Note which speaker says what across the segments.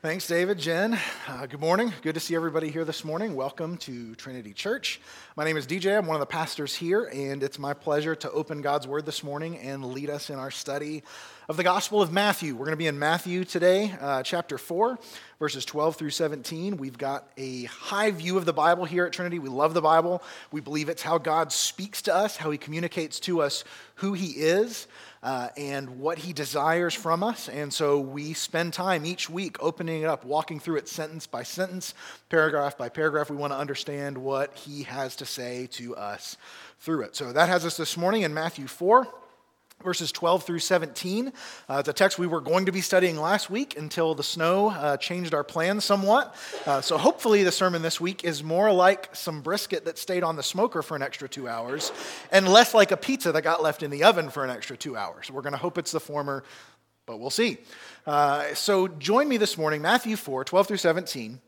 Speaker 1: Thanks, David, Jen. Uh, good morning. Good to see everybody here this morning. Welcome to Trinity Church. My name is DJ. I'm one of the pastors here, and it's my pleasure to open God's Word this morning and lead us in our study of the Gospel of Matthew. We're going to be in Matthew today, uh, chapter 4, verses 12 through 17. We've got a high view of the Bible here at Trinity. We love the Bible. We believe it's how God speaks to us, how He communicates to us who He is uh, and what he desires from us. And so we spend time each week opening it up, walking through it sentence by sentence, paragraph by paragraph. We want to understand what he has to say to us through it. So that has us this morning in Matthew 4 verses 12 through 17. Uh, it's a text we were going to be studying last week until the snow uh, changed our plans somewhat. Uh, so hopefully, the sermon this week is more like some brisket that stayed on the smoker for an extra two hours and less like a pizza that got left in the oven for an extra two hours. We're going to hope it's the former, but we'll see. Uh, so join me this morning, Matthew 4 12 through 17.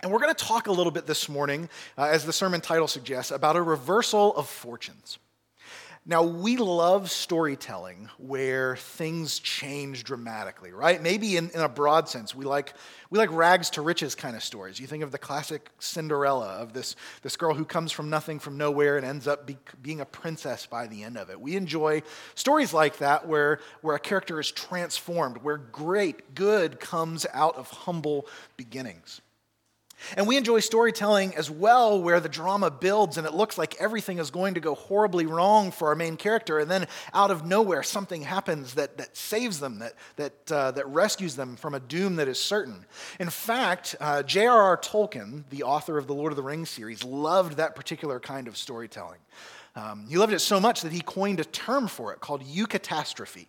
Speaker 1: And we're going to talk a little bit this morning, uh, as the sermon title suggests, about a reversal of fortunes. Now, we love storytelling where things change dramatically, right? Maybe in, in, a broad sense, we like, we like rags to riches kind of stories. You think of the classic Cinderella, of this, this girl who comes from nothing, from nowhere, and ends up be, being a princess by the end of it. We enjoy stories like that where, where a character is transformed, where great good comes out of humble beginnings. And we enjoy storytelling as well, where the drama builds and it looks like everything is going to go horribly wrong for our main character. And then out of nowhere, something happens that, that saves them, that, that, uh, that rescues them from a doom that is certain. In fact, uh, J.R.R. Tolkien, the author of the Lord of the Rings series, loved that particular kind of storytelling. Um, he loved it so much that he coined a term for it called eucatastrophe.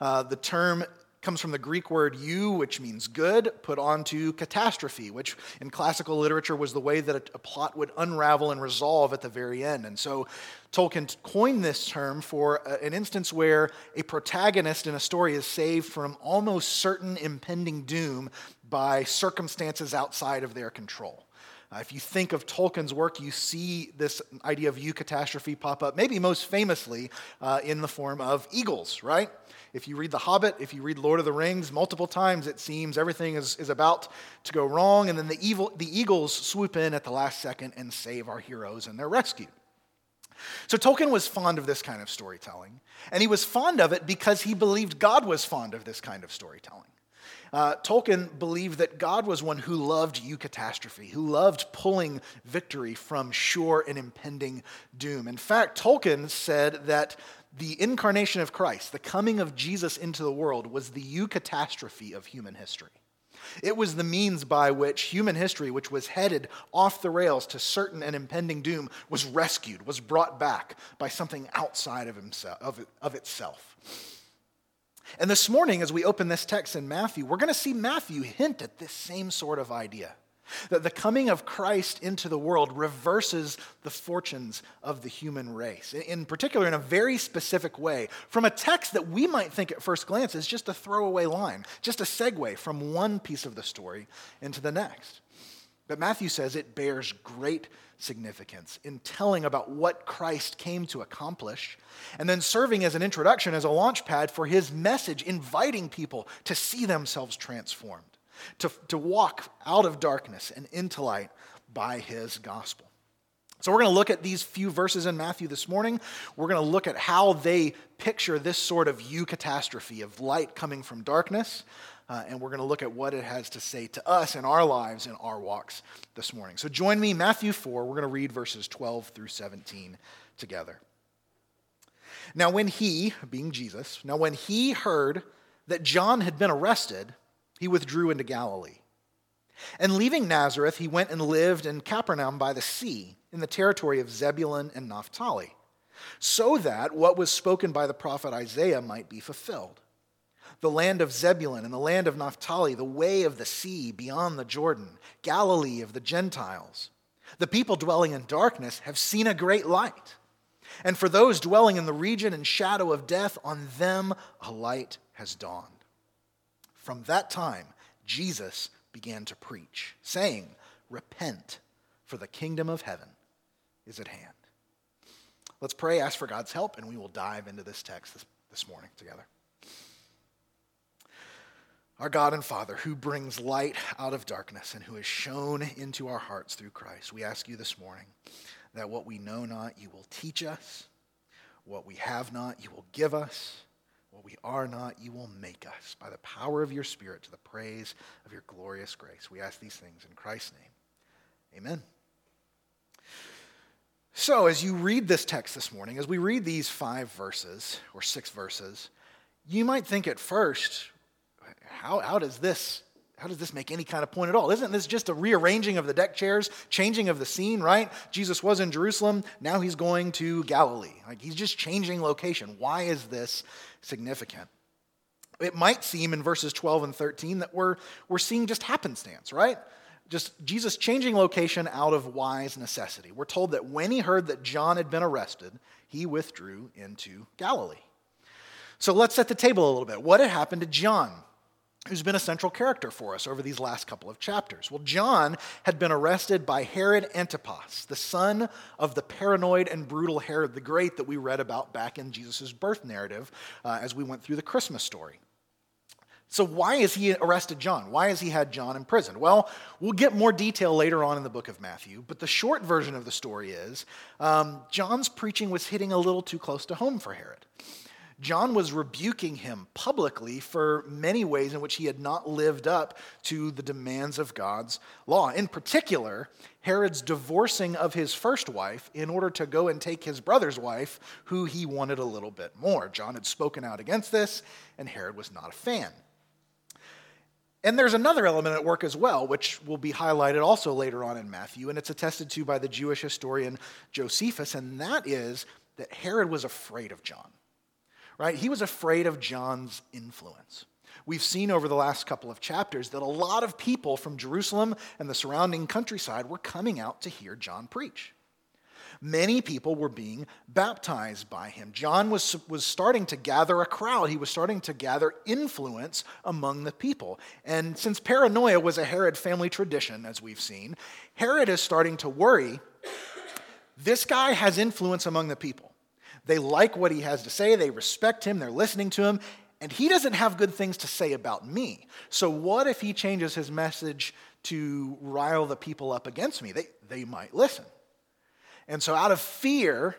Speaker 1: Uh, the term comes from the Greek word eu, which means good, put onto catastrophe, which in classical literature was the way that a, plot would unravel and resolve at the very end. And so Tolkien coined this term for an instance where a protagonist in a story is saved from almost certain impending doom by circumstances outside of their control. Uh, if you think of Tolkien's work, you see this idea of eucatastrophe pop up, maybe most famously uh, in the form of eagles, right? If you read The Hobbit, if you read Lord of the Rings, multiple times it seems everything is, is about to go wrong, and then the, evil, the eagles swoop in at the last second and save our heroes and they're rescued. So Tolkien was fond of this kind of storytelling, and he was fond of it because he believed God was fond of this kind of storytelling. Uh, Tolkien believed that God was one who loved eucatastrophe, who loved pulling victory from sure and impending doom. In fact, Tolkien said that the incarnation of Christ, the coming of Jesus into the world, was the eucatastrophe of human history. It was the means by which human history, which was headed off the rails to certain and impending doom, was rescued, was brought back by something outside of, himself, of, of itself. And this morning, as we open this text in Matthew, we're going to see Matthew hint at this same sort of idea. That the coming of Christ into the world reverses the fortunes of the human race, in particular, in a very specific way, from a text that we might think at first glance is just a throwaway line, just a segue from one piece of the story into the next. But Matthew says it bears great significance in telling about what Christ came to accomplish, and then serving as an introduction, as a launch pad for his message, inviting people to see themselves transformed to, to walk out of darkness and into light by his gospel. So, we're going to look at these few verses in Matthew this morning. We're going to look at how they picture this sort of eucatastrophe of light coming from darkness. Uh, and we're going to look at what it has to say to us in our lives and our walks this morning. So, join me, Matthew 4. We're going to read verses 12 through 17 together. Now, when he, being Jesus, now when he heard that John had been arrested, he withdrew into Galilee. And leaving Nazareth, he went and lived in Capernaum by the sea, in the territory of Zebulun and Naphtali, so that what was spoken by the prophet Isaiah might be fulfilled. The land of Zebulun and the land of Naphtali, the way of the sea beyond the Jordan, Galilee of the Gentiles. The people dwelling in darkness have seen a great light. And for those dwelling in the region and shadow of death, on them a light has dawned. From that time, Jesus began to preach, saying, Repent, for the kingdom of heaven is at hand. Let's pray, ask for God's help, and we will dive into this text this, this morning together. Our God and Father, who brings light out of darkness and who has shone into our hearts through Christ, we ask you this morning that what we know not, you will teach us. What we have not, you will give us. What we are not, you will make us by the power of your Spirit to the praise of your glorious grace. We ask these things in Christ's name. Amen. So, as you read this text this morning, as we read these five verses, or six verses, you might think at first, how, how does this how does this make any kind of point at all? Isn't this just a rearranging of the deck chairs, changing of the scene, right? Jesus was in Jerusalem, now he's going to Galilee. Like he's just changing location. Why is this significant? It might seem in verses 12 and 13 that we're, we're seeing just happenstance, right? Just Jesus changing location out of wise necessity. We're told that when he heard that John had been arrested, he withdrew into Galilee. So let's set the table a little bit. What had happened to John? Who's been a central character for us over these last couple of chapters. Well, John had been arrested by Herod Antipas, the son of the paranoid and brutal Herod the Great that we read about back in Jesus' birth narrative uh, as we went through the Christmas story. So, why is he arrested John? Why has he had John imprisoned? Well, we'll get more detail later on in the book of Matthew, but the short version of the story is um, John's preaching was hitting a little too close to home for Herod. John was rebuking him publicly for many ways in which he had not lived up to the demands of God's law. In particular, Herod's divorcing of his first wife in order to go and take his brother's wife, who he wanted a little bit more. John had spoken out against this, and Herod was not a fan. And there's another element at work as well, which will be highlighted also later on in Matthew, and it's attested to by the Jewish historian Josephus, and that is that Herod was afraid of John right? He was afraid of John's influence. We've seen over the last couple of chapters that a lot of people from Jerusalem and the surrounding countryside were coming out to hear John preach. Many people were being baptized by him. John was, was starting to gather a crowd. He was starting to gather influence among the people. And since paranoia was a Herod family tradition, as we've seen, Herod is starting to worry this guy has influence among the people. They like what he has to say, they respect him, they're listening to him, and he doesn't have good things to say about me. So, what if he changes his message to rile the people up against me? They, they might listen. And so, out of fear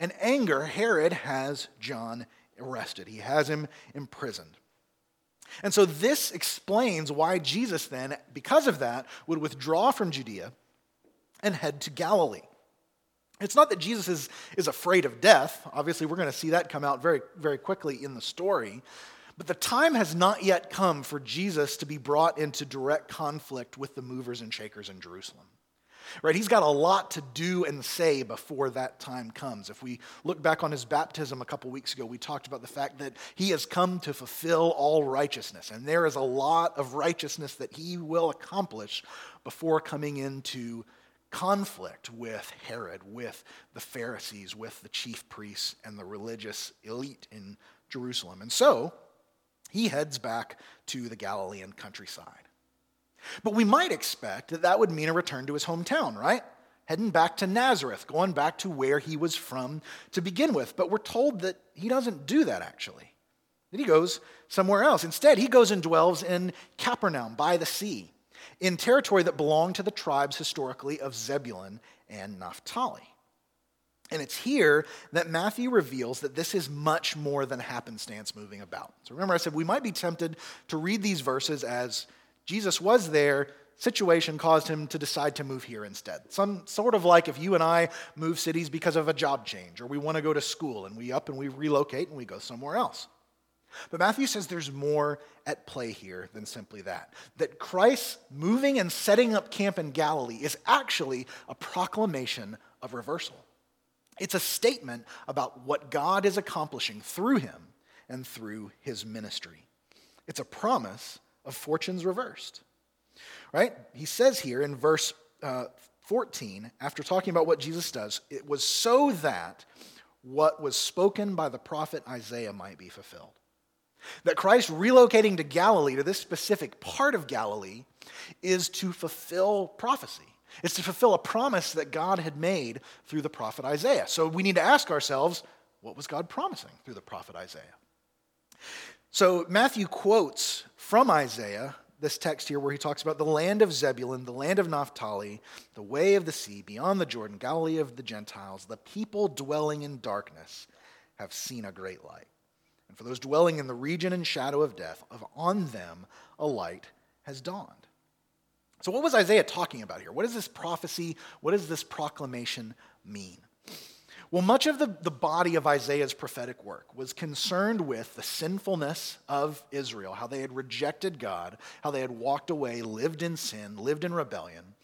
Speaker 1: and anger, Herod has John arrested, he has him imprisoned. And so, this explains why Jesus then, because of that, would withdraw from Judea and head to Galilee. It's not that Jesus is, is afraid of death. Obviously, we're going to see that come out very, very quickly in the story. But the time has not yet come for Jesus to be brought into direct conflict with the movers and shakers in Jerusalem. Right? He's got a lot to do and say before that time comes. If we look back on his baptism a couple weeks ago, we talked about the fact that he has come to fulfill all righteousness. And there is a lot of righteousness that he will accomplish before coming into conflict with Herod, with the Pharisees, with the chief priests, and the religious elite in Jerusalem. And so he heads back to the Galilean countryside. But we might expect that that would mean a return to his hometown, right? Heading back to Nazareth, going back to where he was from to begin with. But we're told that he doesn't do that actually. That he goes somewhere else. Instead, he goes and dwells in Capernaum by the sea in territory that belonged to the tribes historically of Zebulun and Naphtali. And it's here that Matthew reveals that this is much more than happenstance moving about. So remember, I said we might be tempted to read these verses as Jesus was there, situation caused him to decide to move here instead. Some sort of like if you and I move cities because of a job change, or we want to go to school and we up and we relocate and we go somewhere else. But Matthew says there's more at play here than simply that. That Christ moving and setting up camp in Galilee is actually a proclamation of reversal. It's a statement about what God is accomplishing through him and through his ministry. It's a promise of fortunes reversed. Right? He says here in verse uh, 14, after talking about what Jesus does, it was so that what was spoken by the prophet Isaiah might be fulfilled. That Christ relocating to Galilee, to this specific part of Galilee, is to fulfill prophecy. It's to fulfill a promise that God had made through the prophet Isaiah. So we need to ask ourselves what was God promising through the prophet Isaiah? So Matthew quotes from Isaiah, this text here where he talks about the land of Zebulun, the land of Naphtali, the way of the sea, beyond the Jordan, Galilee of the Gentiles, the people dwelling in darkness have seen a great light. And for those dwelling in the region and shadow of death, of on them a light has dawned. So, what was Isaiah talking about here? What does this prophecy, what does this proclamation mean? Well, much of the, the body of Isaiah's prophetic work was concerned with the sinfulness of Israel, how they had rejected God, how they had walked away, lived in sin, lived in rebellion,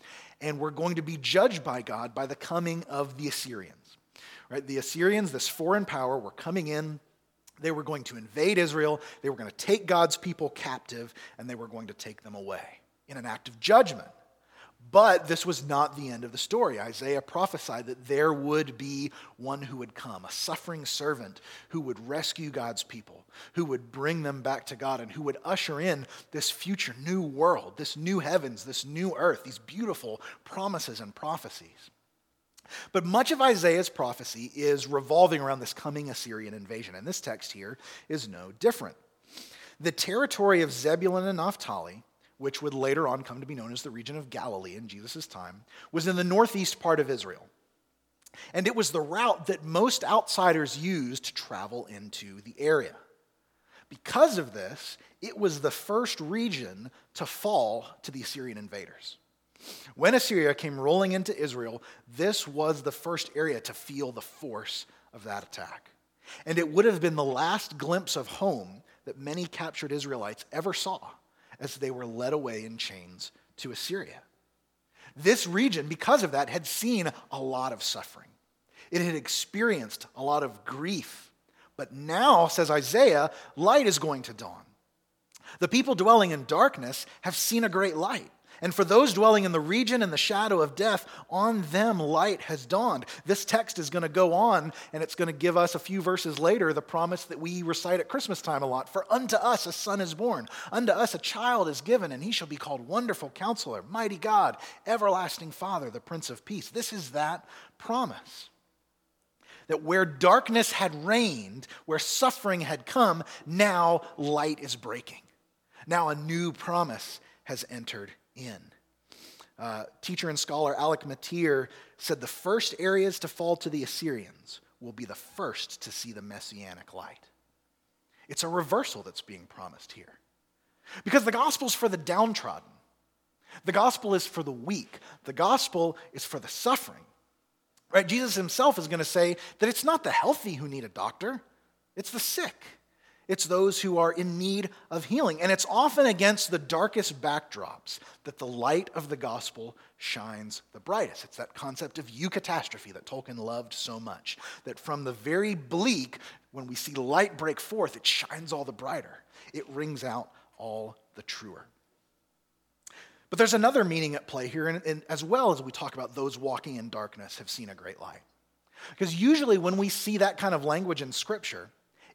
Speaker 1: and were going to be judged by God by the coming of the Assyrians. Right? The Assyrians, this foreign power, were coming in. They were going to invade Israel. They were going to take God's people captive, and they were going to take them away in an act of judgment. But this was not the end of the story. Isaiah prophesied that there would be one who would come, a suffering servant who would rescue God's people, who would bring them back to God, and who would usher in this future new world, this new heavens, this new earth, these beautiful promises and prophecies. But much of Isaiah's prophecy is revolving around this coming Assyrian invasion, and this text here is no different. The territory of Zebulun and Naphtali which would later on come to be known as the region of Galilee in Jesus' time, was in the northeast part of Israel. And it was the route that most outsiders used to travel into the area. Because of this, it was the first region to fall to the Assyrian invaders. When Assyria came rolling into Israel, this was the first area to feel the force of that attack. And it would have been the last glimpse of home that many captured Israelites ever saw as they were led away in chains to Assyria. This region, because of that, had seen a lot of suffering. It had experienced a lot of grief. But now, says Isaiah, light is going to dawn. The people dwelling in darkness have seen a great light. And for those dwelling in the region and the shadow of death, on them light has dawned. This text is going to go on, and it's going to give us a few verses later the promise that we recite at Christmas time a lot For unto us a son is born, unto us a child is given, and he shall be called Wonderful Counselor, Mighty God, Everlasting Father, the Prince of Peace. This is that promise that where darkness had reigned, where suffering had come, now light is breaking. Now a new promise has entered in. Uh, teacher and scholar Alec Motyer said the first areas to fall to the Assyrians will be the first to see the messianic light. It's a reversal that's being promised here. Because the gospel is for the downtrodden, the gospel is for the weak, the gospel is for the suffering. Right? Jesus himself is going to say that it's not the healthy who need a doctor, it's the sick. It's those who are in need of healing. And it's often against the darkest backdrops that the light of the gospel shines the brightest. It's that concept of eucatastrophe that Tolkien loved so much. That from the very bleak, when we see light break forth, it shines all the brighter, it rings out all the truer. But there's another meaning at play here, and, and as well as we talk about those walking in darkness have seen a great light. Because usually when we see that kind of language in Scripture,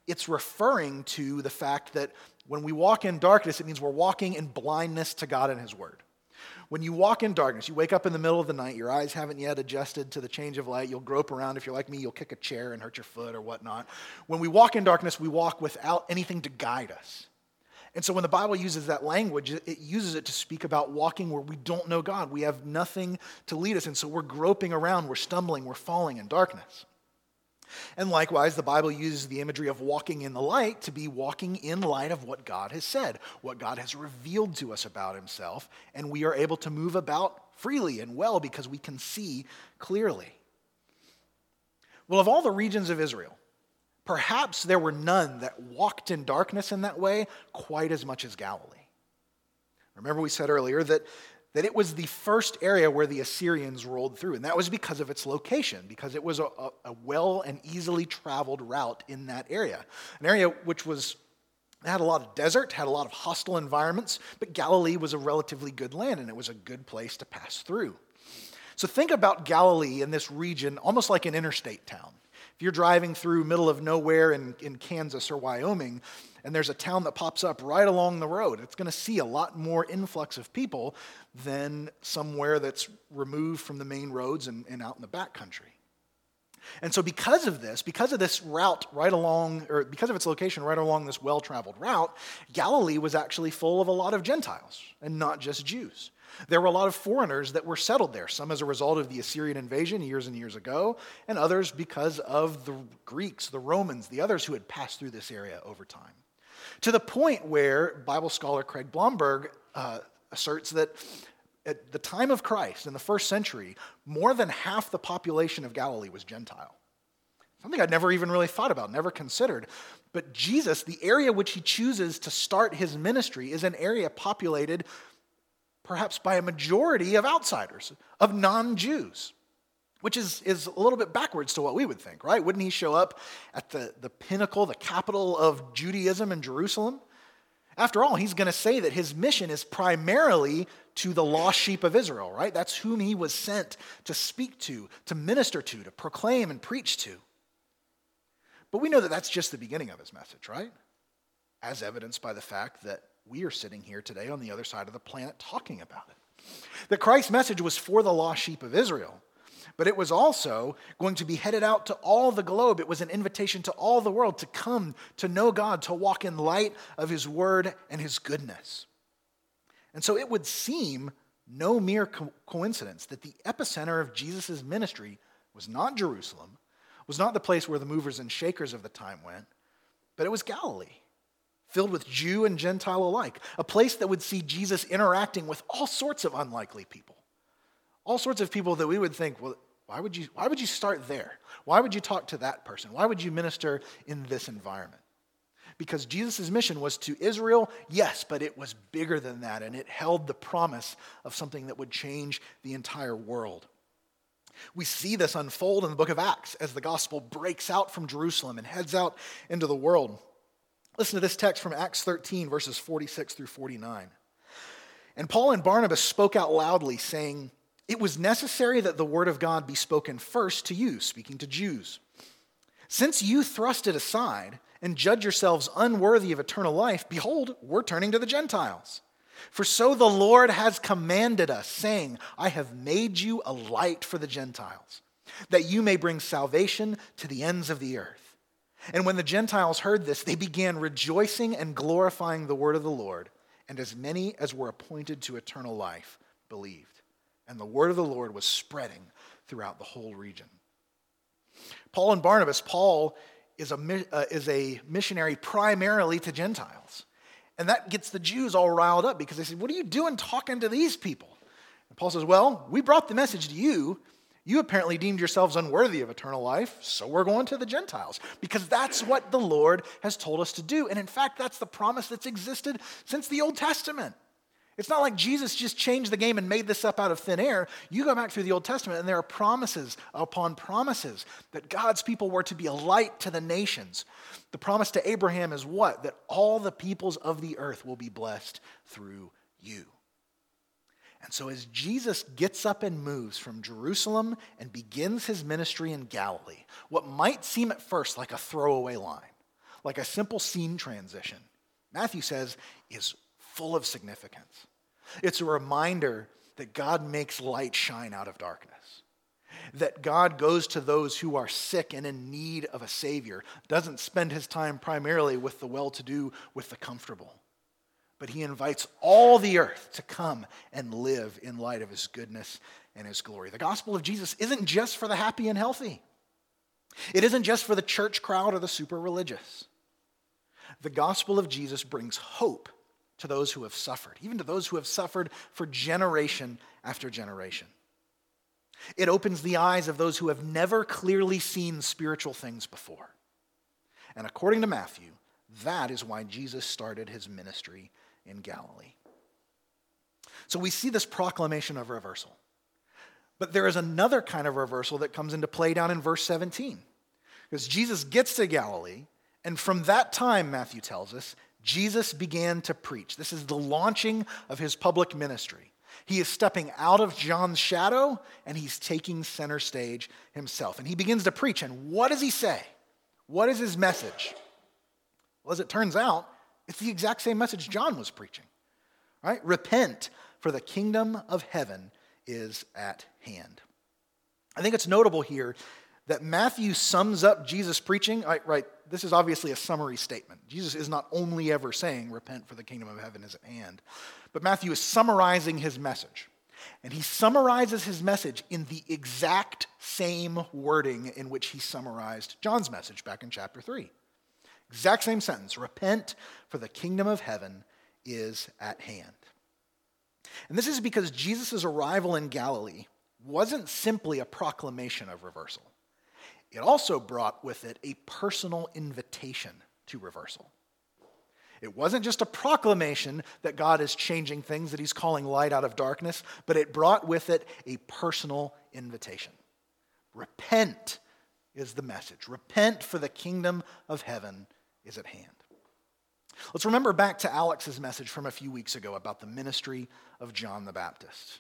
Speaker 1: it's referring to the fact that when we walk in darkness, it means we're walking in blindness to God and His Word. When you walk in darkness, you wake up in the middle of the night, your eyes haven't yet adjusted to the change of light. You'll grope around. If you're like me, you'll kick a chair and hurt your foot or whatnot. When we walk in darkness, we walk without anything to guide us. And so when the Bible uses that language, it uses it to speak about walking where we don't know God. We have nothing to lead us. And so we're groping around, we're stumbling, we're falling in darkness. And likewise, the Bible uses the imagery of walking in the light to be walking in light of what God has said, what God has revealed to us about himself, and we are able to move about freely and well because we can see clearly. Well, of all the regions of Israel, perhaps there were none that walked in darkness in that way quite as much as Galilee. Remember, we said earlier that that it was the first area where the Assyrians rolled through. And that was because of its location, because it was a, a, well and easily traveled route in that area. An area which was had a lot of desert, had a lot of hostile environments, but Galilee was a relatively good land and it was a good place to pass through. So think about Galilee in this region almost like an interstate town. If you're driving through middle of nowhere in, in Kansas or Wyoming, and there's a town that pops up right along the road, it's going to see a lot more influx of people than somewhere that's removed from the main roads and, and out in the back country. And so, because of this, because of this route right along, or because of its location right along this well traveled route, Galilee was actually full of a lot of Gentiles and not just Jews. There were a lot of foreigners that were settled there, some as a result of the Assyrian invasion years and years ago, and others because of the Greeks, the Romans, the others who had passed through this area over time. To the point where Bible scholar Craig Blomberg uh, asserts that at the time of Christ, in the first century, more than half the population of Galilee was Gentile. Something I'd never even really thought about, never considered. But Jesus, the area which he chooses to start his ministry, is an area populated perhaps by a majority of outsiders, of non Jews, which is, is a little bit backwards to what we would think, right? Wouldn't he show up at the, the pinnacle, the capital of Judaism in Jerusalem? After all, he's going to say that his mission is primarily to the lost sheep of Israel, right? That's whom he was sent to speak to, to minister to, to proclaim and preach to. But we know that that's just the beginning of his message, right? As evidenced by the fact that we are sitting here today on the other side of the planet talking about it. That Christ's message was for the lost sheep of Israel, but it was also going to be headed out to all the globe. It was an invitation to all the world to come to know God, to walk in light of His word and His goodness. And so it would seem no mere co- coincidence that the epicenter of Jesus' ministry was not Jerusalem, was not the place where the movers and shakers of the time went, but it was Galilee filled with Jew and Gentile alike, a place that would see Jesus interacting with all sorts of unlikely people, all sorts of people that we would think, well, why would you, why would you start there? Why would you talk to that person? Why would you minister in this environment? Because Jesus' mission was to Israel, yes, but it was bigger than that, and it held the promise of something that would change the entire world. We see this unfold in the book of Acts as the gospel breaks out from Jerusalem and heads out into the world. Listen to this text from Acts 13, verses 46 through 49. And Paul and Barnabas spoke out loudly, saying, It was necessary that the word of God be spoken first to you, speaking to Jews. Since you thrust it aside and judge yourselves unworthy of eternal life, behold, we're turning to the Gentiles. For so the Lord has commanded us, saying, I have made you a light for the Gentiles, that you may bring salvation to the ends of the earth. And when the Gentiles heard this, they began rejoicing and glorifying the word of the Lord. And as many as were appointed to eternal life believed. And the word of the Lord was spreading throughout the whole region. Paul and Barnabas, Paul is a, uh, is a missionary primarily to Gentiles. And that gets the Jews all riled up because they say, What are you doing talking to these people? And Paul says, Well, we brought the message to you you apparently deemed yourselves unworthy of eternal life, so we're going to the Gentiles. Because that's what the Lord has told us to do. And in fact, that's the promise that's existed since the Old Testament. It's not like Jesus just changed the game and made this up out of thin air. You go back through the Old Testament, and there are promises upon promises that God's people were to be a light to the nations. The promise to Abraham is what? That all the peoples of the earth will be blessed through you. And so, as Jesus gets up and moves from Jerusalem and begins his ministry in Galilee, what might seem at first like a throwaway line, like a simple scene transition, Matthew says is full of significance. It's a reminder that God makes light shine out of darkness, that God goes to those who are sick and in need of a Savior, doesn't spend his time primarily with the well to do, with the comfortable but he invites all the earth to come and live in light of his goodness and his glory. The gospel of Jesus isn't just for the happy and healthy, it isn't just for the church crowd or the super religious. The gospel of Jesus brings hope to those who have suffered, even to those who have suffered for generation after generation. It opens the eyes of those who have never clearly seen spiritual things before. And according to Matthew, that is why Jesus started his ministry in Galilee. So we see this proclamation of reversal. But there is another kind of reversal that comes into play down in verse 17. Because Jesus gets to Galilee, and from that time, Matthew tells us, Jesus began to preach. This is the launching of his public ministry. He is stepping out of John's shadow and he's taking center stage himself. And he begins to preach. And what does he say? What is his message? Well, as it turns out, it's the exact same message John was preaching. Right? Repent, for the kingdom of heaven is at hand. I think it's notable here that Matthew sums up Jesus' preaching. Right, right, this is obviously a summary statement. Jesus is not only ever saying, Repent, for the kingdom of heaven is at hand, but Matthew is summarizing his message. And he summarizes his message in the exact same wording in which he summarized John's message back in chapter 3. Exact same sentence Repent, for the kingdom of heaven is at hand. And this is because Jesus' arrival in Galilee wasn't simply a proclamation of reversal, it also brought with it a personal invitation to reversal. It wasn't just a proclamation that God is changing things, that He's calling light out of darkness, but it brought with it a personal invitation. Repent is the message. Repent, for the kingdom of heaven is at hand. Let's remember back to Alex's message from a few weeks ago about the ministry of John the Baptist.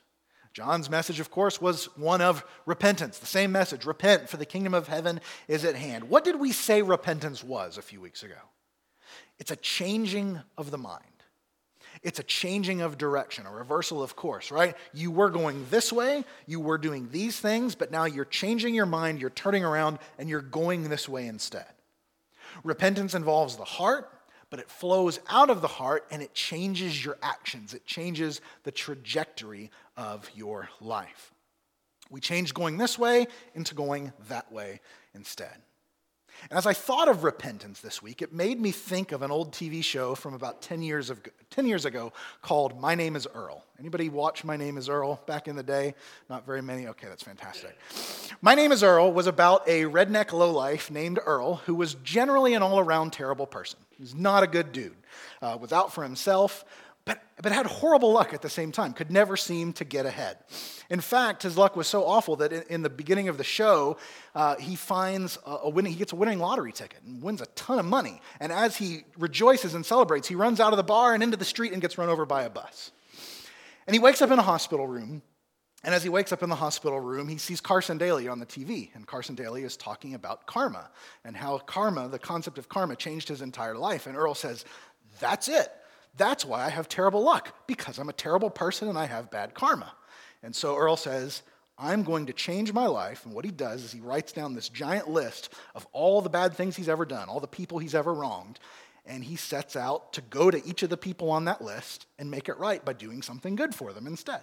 Speaker 1: John's message, of course, was one of repentance, the same message repent, for the kingdom of heaven is at hand. What did we say repentance was a few weeks ago? It's a changing of the mind. It's a changing of direction, a reversal of course, right? You were going this way, you were doing these things, but now you're changing your mind, you're turning around, and you're going this way instead. Repentance involves the heart, but it flows out of the heart and it changes your actions. It changes the trajectory of your life. We change going this way into going that way instead. And as I thought of repentance this week, it made me think of an old TV show from about 10 years, of, 10 years ago called My Name is Earl. Anybody watch My Name is Earl back in the day? Not very many? Okay, that's fantastic. My Name is Earl was about a redneck lowlife named Earl who was generally an all around terrible person. He's not a good dude, uh, was out for himself, but, but had horrible luck at the same time, could never seem to get ahead. In fact, his luck was so awful that in, in the beginning of the show, uh, he finds a, a winning, he gets a winning lottery ticket and wins a ton of money. And as he rejoices and celebrates, he runs out of the bar and into the street and gets run over by a bus. And he wakes up in a hospital room. And as he wakes up in the hospital room, he sees Carson Daly on the TV. And Carson Daly is talking about karma and how karma, the concept of karma, changed his entire life. And Earl says, That's it. That's why I have terrible luck, because I'm a terrible person and I have bad karma. And so Earl says, I'm going to change my life. And what he does is he writes down this giant list of all the bad things he's ever done, all the people he's ever wronged. And he sets out to go to each of the people on that list and make it right by doing something good for them instead.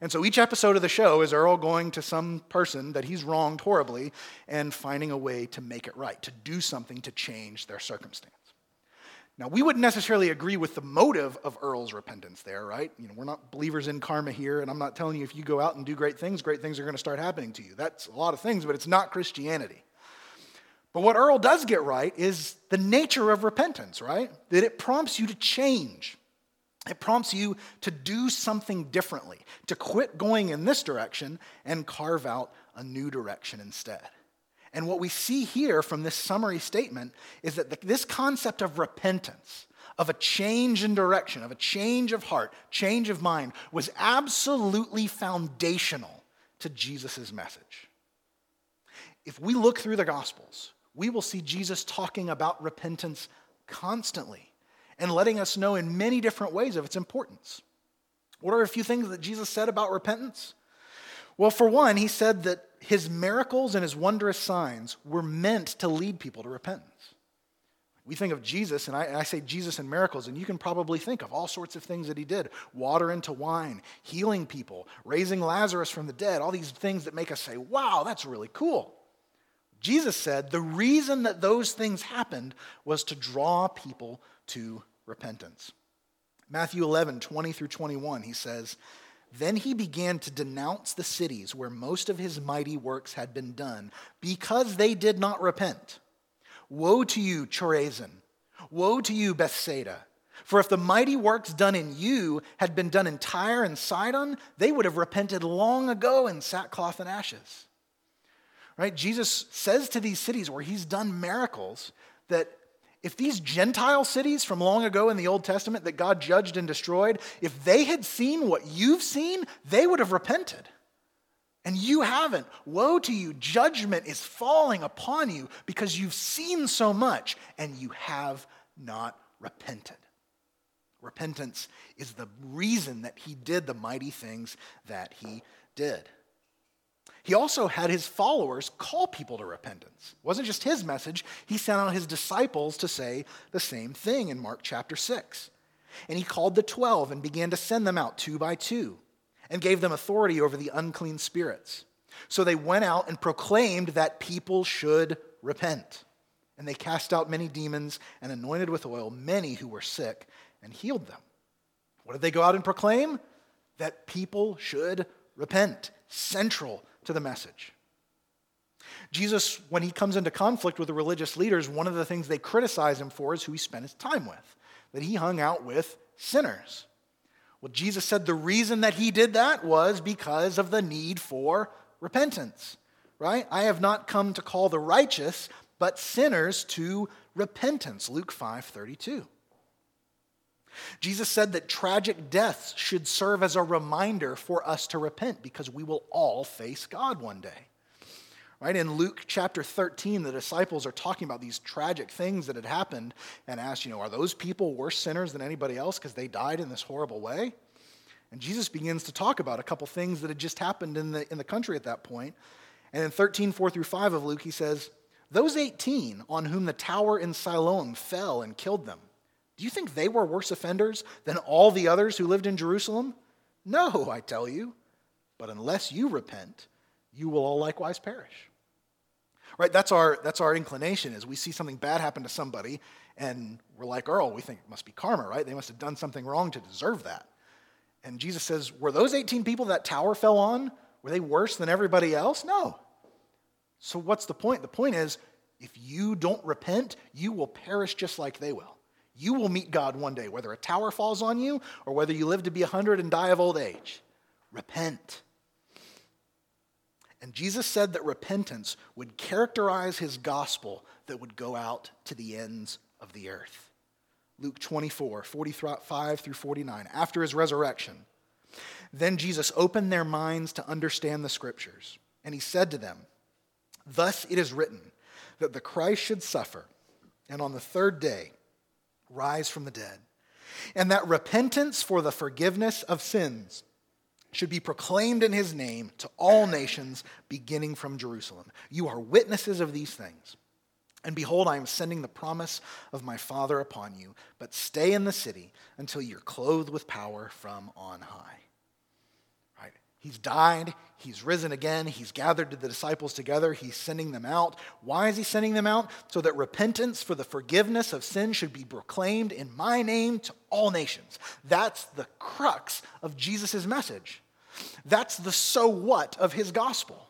Speaker 1: And so each episode of the show is Earl going to some person that he's wronged horribly and finding a way to make it right, to do something to change their circumstance. Now, we wouldn't necessarily agree with the motive of Earl's repentance there, right? You know, we're not believers in karma here, and I'm not telling you if you go out and do great things, great things are going to start happening to you. That's a lot of things, but it's not Christianity. But what Earl does get right is the nature of repentance, right? That it prompts you to change. It prompts you to do something differently, to quit going in this direction and carve out a new direction instead. And what we see here from this summary statement is that this concept of repentance, of a change in direction, of a change of heart, change of mind, was absolutely foundational to Jesus' message. If we look through the Gospels, we will see Jesus talking about repentance constantly and letting us know in many different ways of its importance. What are a few things that Jesus said about repentance? Well, for one, he said that his miracles and his wondrous signs were meant to lead people to repentance. We think of Jesus, and I, and I, say Jesus and miracles, and you can probably think of all sorts of things that he did water into wine, healing people, raising Lazarus from the dead, all these things that make us say, wow, that's really cool. Jesus said the reason that those things happened was to draw people to repentance. Matthew 11, 20 through 21, he says, then he began to denounce the cities where most of his mighty works had been done because they did not repent. Woe to you, Chorazin! Woe to you, Bethsaida! For if the mighty works done in you had been done in Tyre and Sidon, they would have repented long ago in sackcloth and ashes. Right? Jesus says to these cities where he's done miracles that if these Gentile cities from long ago in the Old Testament that God judged and destroyed, if they had seen what you've seen, they would have repented. And you haven't. Woe to you. Judgment is falling upon you because you've seen so much and you have not repented. Repentance is the reason that he did the mighty things that he did. He also had his followers call people to repentance. It wasn't just his message, he sent out his disciples to say the same thing in Mark chapter 6. And he called the 12 and began to send them out two by two and gave them authority over the unclean spirits. So they went out and proclaimed that people should repent. And they cast out many demons and anointed with oil many who were sick and healed them. What did they go out and proclaim? That people should repent. Central to the message. Jesus, when he comes into conflict with the religious leaders, one of the things they criticize him for is who he spent his time with, that he hung out with sinners. Well, Jesus said the reason that he did that was because of the need for repentance, right? I have not come to call the righteous, but sinners to repentance. Luke 5 32. Jesus said that tragic deaths should serve as a reminder for us to repent because we will all face God one day. Right? In Luke chapter 13, the disciples are talking about these tragic things that had happened and asked, you know, are those people worse sinners than anybody else because they died in this horrible way? And Jesus begins to talk about a couple things that had just happened in the, in the country at that point. And in 13, 4 through 5 of Luke, he says, Those 18 on whom the tower in Siloam fell and killed them, do you think they were worse offenders than all the others who lived in Jerusalem? No, I tell you. But unless you repent, you will all likewise perish. Right? That's our, that's our inclination is we see something bad happen to somebody and we're like Earl, we think it must be karma, right? They must have done something wrong to deserve that. And Jesus says, were those 18 people that tower fell on, were they worse than everybody else? No. So what's the point? The point is, if you don't repent, you will perish just like they will. You will meet God one day, whether a tower falls on you or whether you live to be 100 and die of old age. Repent. And Jesus said that repentance would characterize his gospel that would go out to the ends of the earth. Luke 24, 45 through 49, after his resurrection. Then Jesus opened their minds to understand the scriptures, and he said to them, Thus it is written that the Christ should suffer, and on the third day, rise from the dead, and that repentance for the forgiveness of sins should be proclaimed in his name to all nations, beginning from Jerusalem. You are witnesses of these things. And behold, I am sending the promise of my Father upon you, but stay in the city until you're clothed with power from on high. He's died, he's risen again, he's gathered the disciples together, he's sending them out. Why is he sending them out? So that repentance for the forgiveness of sin should be proclaimed in my name to all nations. That's the crux of Jesus' message. That's the so what of his gospel.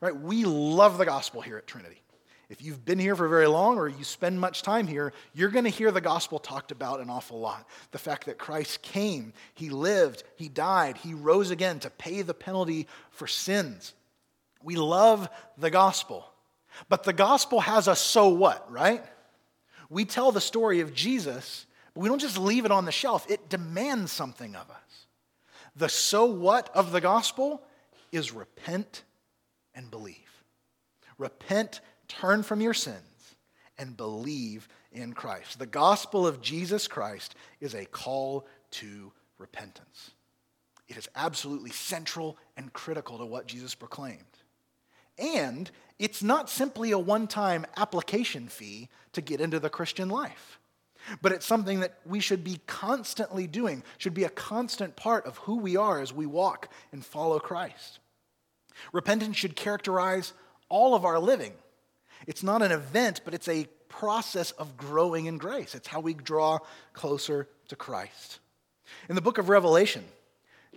Speaker 1: Right? We love the gospel here at Trinity. If you've been here for very long or you spend much time here, you're going to hear the gospel talked about an awful lot. The fact that Christ came, he lived, he died, he rose again to pay the penalty for sins. We love the gospel. But the gospel has a so what, right? We tell the story of Jesus, but we don't just leave it on the shelf, it demands something of us. The so what of the gospel is repent and believe. Repent turn from your sins and believe in Christ. The gospel of Jesus Christ is a call to repentance. It is absolutely central and critical to what Jesus proclaimed. And it's not simply a one time application fee to get into the Christian life, but it's something that we should be constantly doing, should be a constant part of who we are as we walk and follow Christ. Repentance should characterize all of our living it's not an event, but it's a process of growing in grace. It's how we draw closer to Christ. In the book of Revelation,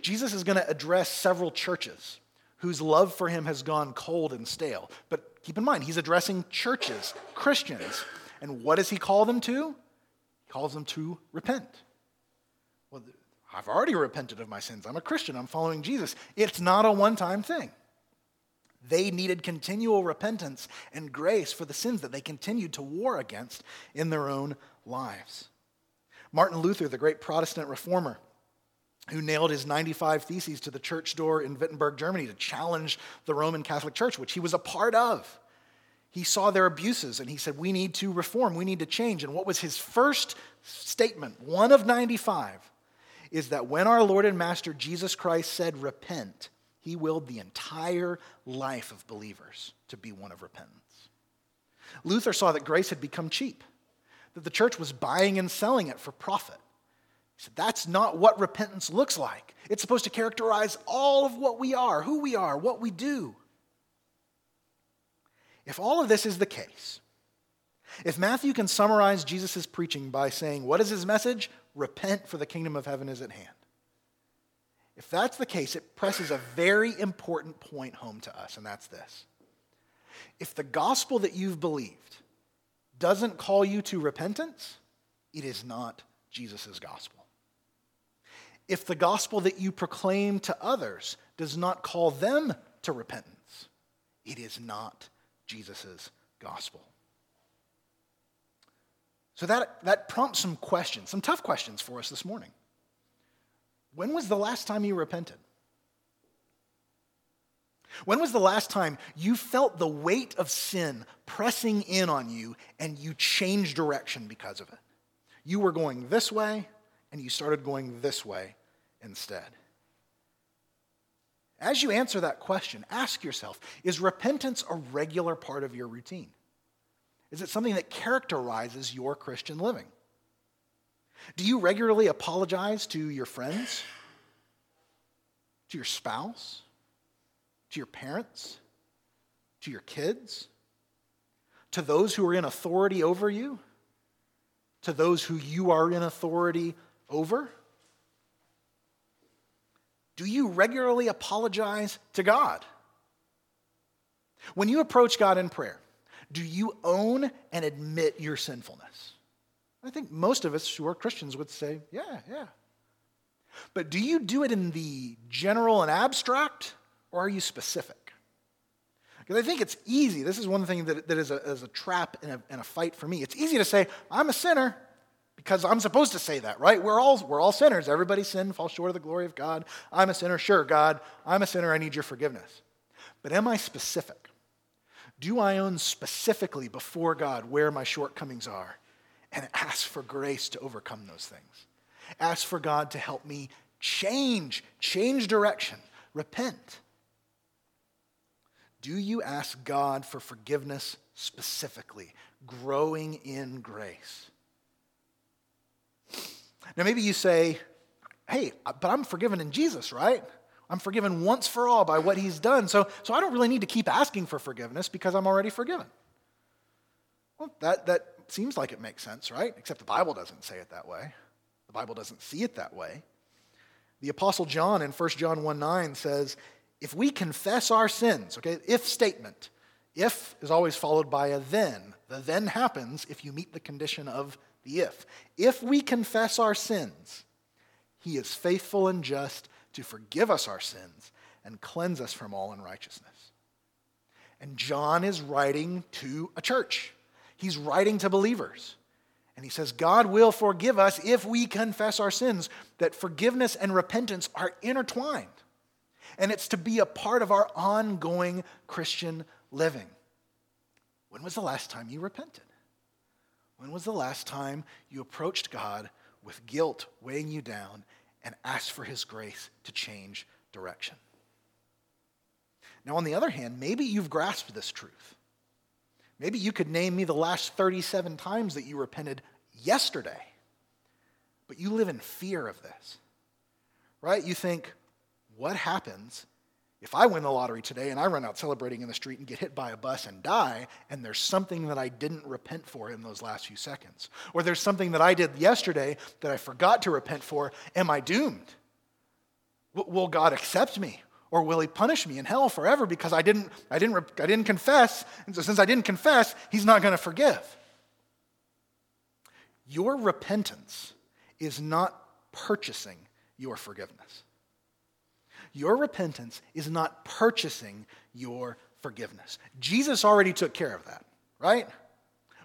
Speaker 1: Jesus is going to address several churches whose love for him has gone cold and stale. But keep in mind, he's addressing churches, Christians. And what does he call them to? He calls them to repent. Well, I've already repented of my sins. I'm a Christian. I'm following Jesus. It's not a one time thing. They needed continual repentance and grace for the sins that they continued to war against in their own lives. Martin Luther, the great Protestant reformer, who nailed his 95 Theses to the church door in Wittenberg, Germany, to challenge the Roman Catholic Church, which he was a part of. He saw their abuses and he said, We need to reform, we need to change. And what was his first statement, one of 95, is that when our Lord and Master Jesus Christ said, Repent, He willed the entire life of believers to be one of repentance. Luther saw that grace had become cheap, that the church was buying and selling it for profit. He said, That's not what repentance looks like. It's supposed to characterize all of what we are, who we are, what we do. If all of this is the case, if Matthew can summarize Jesus' preaching by saying, What is his message? Repent, for the kingdom of heaven is at hand. If that's the case, it presses a very important point home to us, and that's this. If the gospel that you've believed doesn't call you to repentance, it is not Jesus' gospel. If the gospel that you proclaim to others does not call them to repentance, it is not Jesus' gospel. So that, that prompts some questions, some tough questions for us this morning. When was the last time you repented? When was the last time you felt the weight of sin pressing in on you and you changed direction because of it? You were going this way and you started going this way instead. As you answer that question, ask yourself is repentance a regular part of your routine? Is it something that characterizes your Christian living? Do you regularly apologize to your friends, to your spouse, to your parents, to your kids, to those who are in authority over you, to those who you are in authority over? Do you regularly apologize to God? When you approach God in prayer, do you own and admit your sinfulness? I think most of us who are Christians would say, yeah, yeah. But do you do it in the general and abstract, or are you specific? Because I think it's easy. This is one thing that, that is, a, is a trap and a, and a fight for me. It's easy to say, I'm a sinner, because I'm supposed to say that, right? We're all, we're all sinners. Everybody sin, falls short of the glory of God. I'm a sinner. Sure, God, I'm a sinner. I need your forgiveness. But am I specific? Do I own specifically before God where my shortcomings are? And ask for grace to overcome those things. Ask for God to help me change, change direction, repent. Do you ask God for forgiveness specifically, growing in grace? Now, maybe you say, hey, but I'm forgiven in Jesus, right? I'm forgiven once for all by what he's done. So, so I don't really need to keep asking for forgiveness because I'm already forgiven. Well, that, that seems like it makes sense, right? Except the Bible doesn't say it that way. The Bible doesn't see it that way. The Apostle John in 1 John 1 9 says, if we confess our sins, okay, if statement, if is always followed by a then. The then happens if you meet the condition of the if. If we confess our sins, he is faithful and just to forgive us our sins and cleanse us from all unrighteousness. And John is writing to a church. He's writing to believers. And he says, God will forgive us if we confess our sins, that forgiveness and repentance are intertwined. And it's to be a part of our ongoing Christian living. When was the last time you repented? When was the last time you approached God with guilt weighing you down and asked for his grace to change direction? Now, on the other hand, maybe you've grasped this truth. Maybe you could name me the last 37 times that you repented yesterday, but you live in fear of this, right? You think, what happens if I win the lottery today and I run out celebrating in the street and get hit by a bus and die, and there's something that I didn't repent for in those last few seconds? Or there's something that I did yesterday that I forgot to repent for, am I doomed? Will God accept me? Or will he punish me in hell forever because I didn't, I didn't, I didn't confess? And so, since I didn't confess, he's not going to forgive. Your repentance is not purchasing your forgiveness. Your repentance is not purchasing your forgiveness. Jesus already took care of that, right?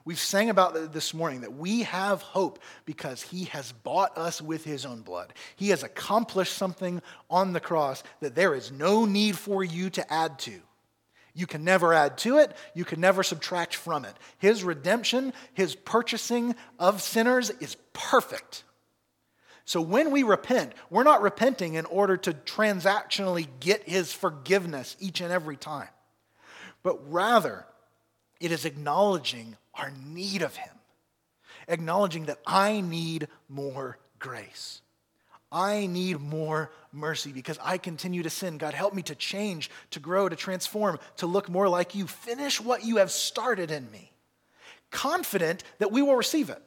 Speaker 1: We've sang about this morning that we have hope because he has bought us with his own blood. He has accomplished something on the cross that there is no need for you to add to. You can never add to it, you can never subtract from it. His redemption, his purchasing of sinners is perfect. So when we repent, we're not repenting in order to transactionally get his forgiveness each and every time, but rather it is acknowledging our need of him, acknowledging that I need more grace. I need more mercy because I continue to sin. God, help me to change, to grow, to transform, to look more like you. Finish what you have started in me. Confident that we will receive it.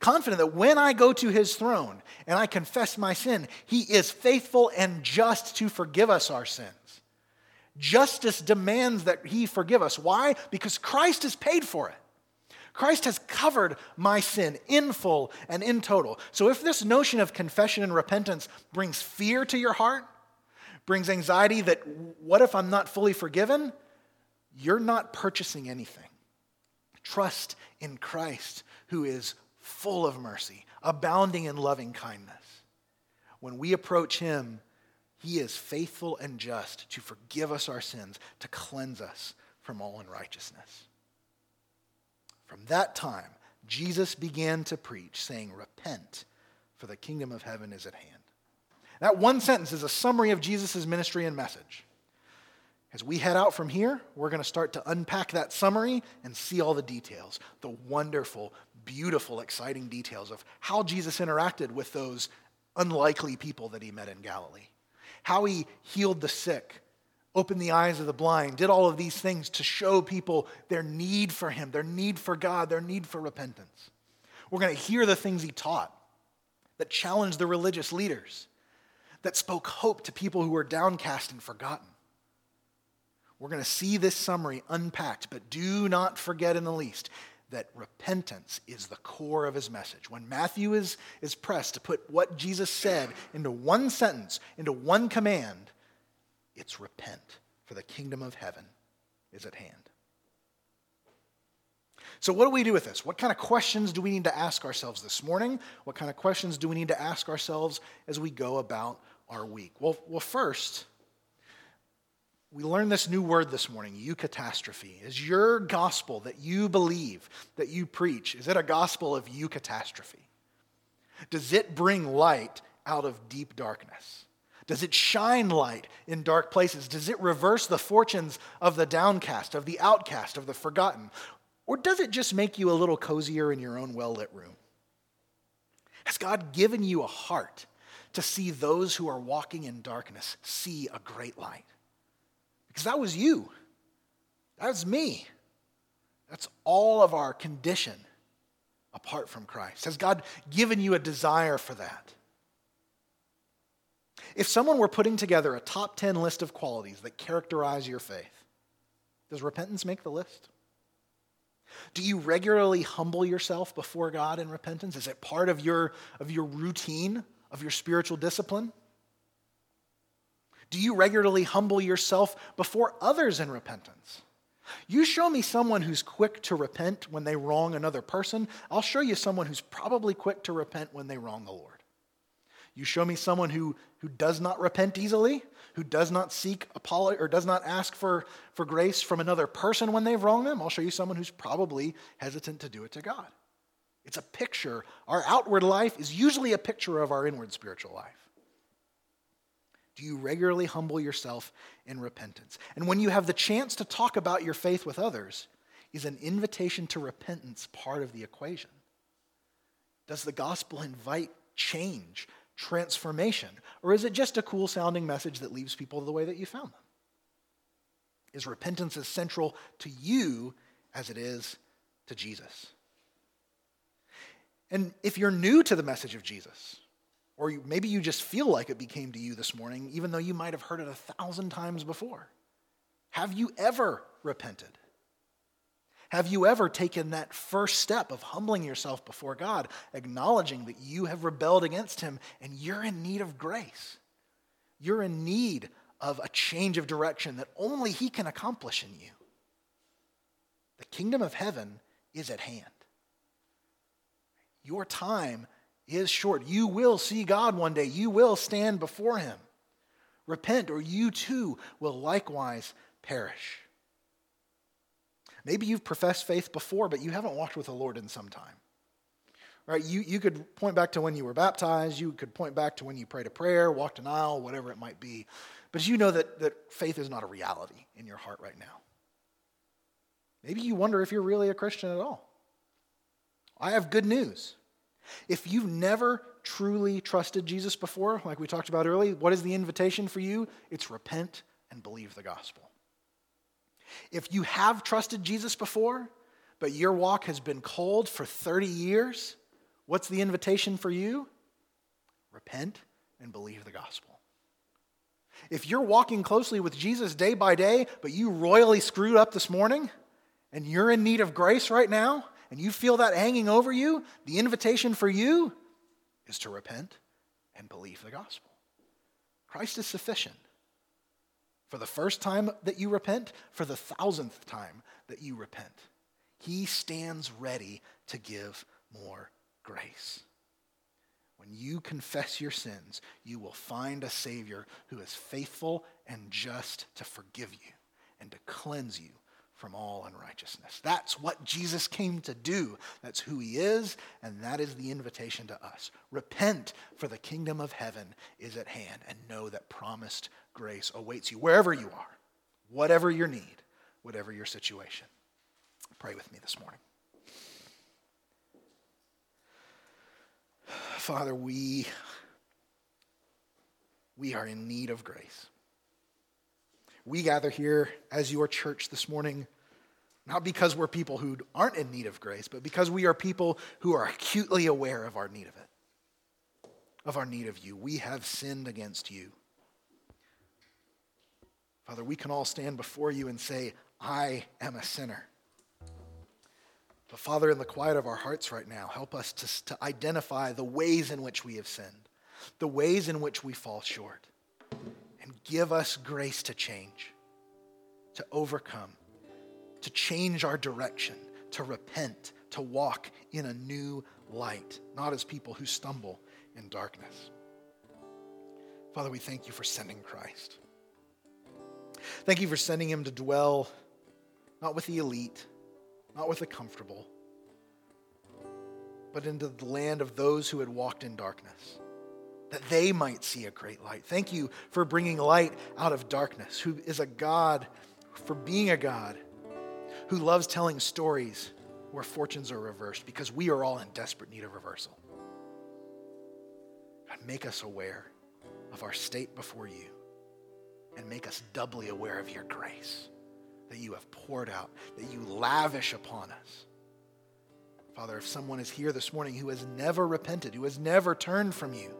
Speaker 1: Confident that when I go to his throne and I confess my sin, he is faithful and just to forgive us our sins. Justice demands that he forgive us. Why? Because Christ has paid for it. Christ has covered my sin in full and in total. So if this notion of confession and repentance brings fear to your heart, brings anxiety that what if I'm not fully forgiven? You're not purchasing anything. Trust in Christ, who is full of mercy, abounding in loving kindness. When we approach him, he is faithful and just to forgive us our sins, to cleanse us from all unrighteousness. From that time, Jesus began to preach, saying, Repent, for the kingdom of heaven is at hand. That one sentence is a summary of Jesus' ministry and message. As we head out from here, we're going to start to unpack that summary and see all the details, the wonderful, beautiful, exciting details of how Jesus interacted with those unlikely people that he met in Galilee, how he healed the sick, opened the eyes of the blind, did all of these things to show people their need for him, their need for God, their need for repentance. We're going to hear the things he taught that challenged the religious leaders, that spoke hope to people who were downcast and forgotten. We're going to see this summary unpacked, but do not forget in the least that repentance is the core of his message. When Matthew is, is pressed to put what Jesus said into one sentence, into one command, it's repent, for the kingdom of heaven is at hand. So, what do we do with this? What kind of questions do we need to ask ourselves this morning? What kind of questions do we need to ask ourselves as we go about our week? Well, well first, we learned this new word this morning, eucatastrophe. Is your gospel that you believe, that you preach, is it a gospel of eucatastrophe? Does it bring light out of deep darkness? Does it shine light in dark places? Does it reverse the fortunes of the downcast, of the outcast, of the forgotten? Or does it just make you a little cozier in your own well lit room? Has God given you a heart to see those who are walking in darkness see a great light? Because that was you. That was me. That's all of our condition apart from Christ. Has God given you a desire for that? If someone were putting together a top 10 list of qualities that characterize your faith, does repentance make the list? Do you regularly humble yourself before God in repentance? Is it part of your, of your routine, of your spiritual discipline? Do you regularly humble yourself before others in repentance? You show me someone who's quick to repent when they wrong another person, I'll show you someone who's probably quick to repent when they wrong the Lord. You show me someone who, who does not repent easily, who does not seek apology or does not ask for, for grace from another person when they've wronged them. I'll show you someone who's probably hesitant to do it to God. It's a picture. Our outward life is usually a picture of our inward spiritual life. Do you regularly humble yourself in repentance? And when you have the chance to talk about your faith with others, is an invitation to repentance part of the equation? Does the gospel invite change? transformation? Or is it just a cool sounding message that leaves people the way that you found them? Is repentance as central to you as it is to Jesus? And if you're new to the message of Jesus, or maybe you just feel like it became to you this morning, even though you might have heard it a thousand times before, have you ever repented? Have you ever taken that first step of humbling yourself before God, acknowledging that you have rebelled against Him and you're in need of grace? You're in need of a change of direction that only He can accomplish in you. The kingdom of heaven is at hand. Your time is short. You will see God one day, you will stand before Him. Repent, or you too will likewise perish. Maybe you've professed faith before, but you haven't walked with the Lord in some time. Right? You, you could point back to when you were baptized, you could point back to when you prayed a prayer, walked an aisle, whatever it might be. But you know that, that faith is not a reality in your heart right now. Maybe you wonder if you're really a Christian at all. I have good news. If you've never truly trusted Jesus before, like we talked about earlier, what is the invitation for you? It's repent and believe the gospel. If you have trusted Jesus before, but your walk has been cold for 30 years, what's the invitation for you? Repent and believe the gospel. If you're walking closely with Jesus day by day, but you royally screwed up this morning, and you're in need of grace right now, and you feel that hanging over you, the invitation for you is to repent and believe the gospel. Christ is sufficient. For the first time that you repent, for the thousandth time that you repent, he stands ready to give more grace. When you confess your sins, you will find a Savior who is faithful and just to forgive you and to cleanse you from all unrighteousness. That's what Jesus came to do. That's who he is, and that is the invitation to us. Repent, for the kingdom of heaven is at hand, and know that promised grace awaits you wherever you are, whatever your need, whatever your situation. Pray with me this morning. Father, we, we are in need of grace we gather here as your church this morning, not because we're people who aren't in need of grace, but because we are people who are acutely aware of our need of it, of our need of you. We have sinned against you. Father, we can all stand before you and say, I am a sinner. But Father, in the quiet of our hearts right now, help us to, to identify the ways in which we have sinned, the ways in which we fall short and give us grace to change, to overcome, to change our direction, to repent, to walk in a new light, not as people who stumble in darkness. Father, we thank you for sending Christ. Thank you for sending him to dwell not with the elite, not with the comfortable, but into the land of those who had walked in darkness that they might see a great light. Thank you for bringing light out of darkness, who is a God, for being a God who loves telling stories where fortunes are reversed because we are all in desperate need of reversal. God, make us aware of our state before you and make us doubly aware of your grace that you have poured out, that you lavish upon us. Father, if someone is here this morning who has never repented, who has never turned from you,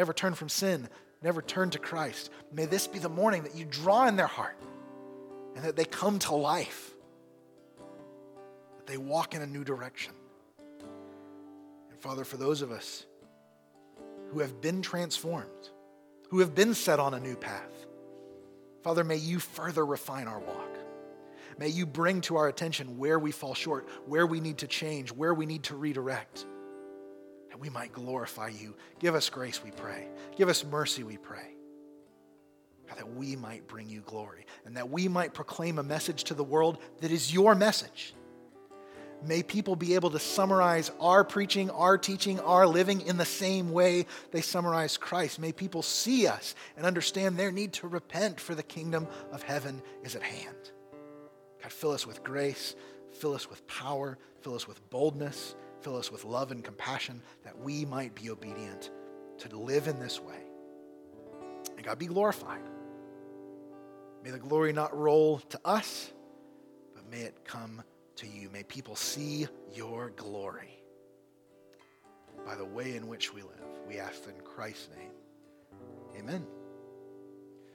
Speaker 1: never turn from sin, never turn to Christ. May this be the morning that you draw in their heart and that they come to life, that they walk in a new direction. And Father, for those of us who have been transformed, who have been set on a new path, Father, may you further refine our walk. May you bring to our attention where we fall short, where we need to change, where we need to redirect that we might glorify you. Give us grace, we pray. Give us mercy, we pray. God, that we might bring you glory and that we might proclaim a message to the world that is your message. May people be able to summarize our preaching, our teaching, our living in the same way they summarize Christ. May people see us and understand their need to repent, for the kingdom of heaven is at hand. God, fill us with grace, fill us with power, fill us with boldness, Fill us with love and compassion that we might be obedient to live in this way. And God be glorified. May the glory not roll to us, but may it come to you. May people see your glory by the way in which we live. We ask in Christ's name. Amen.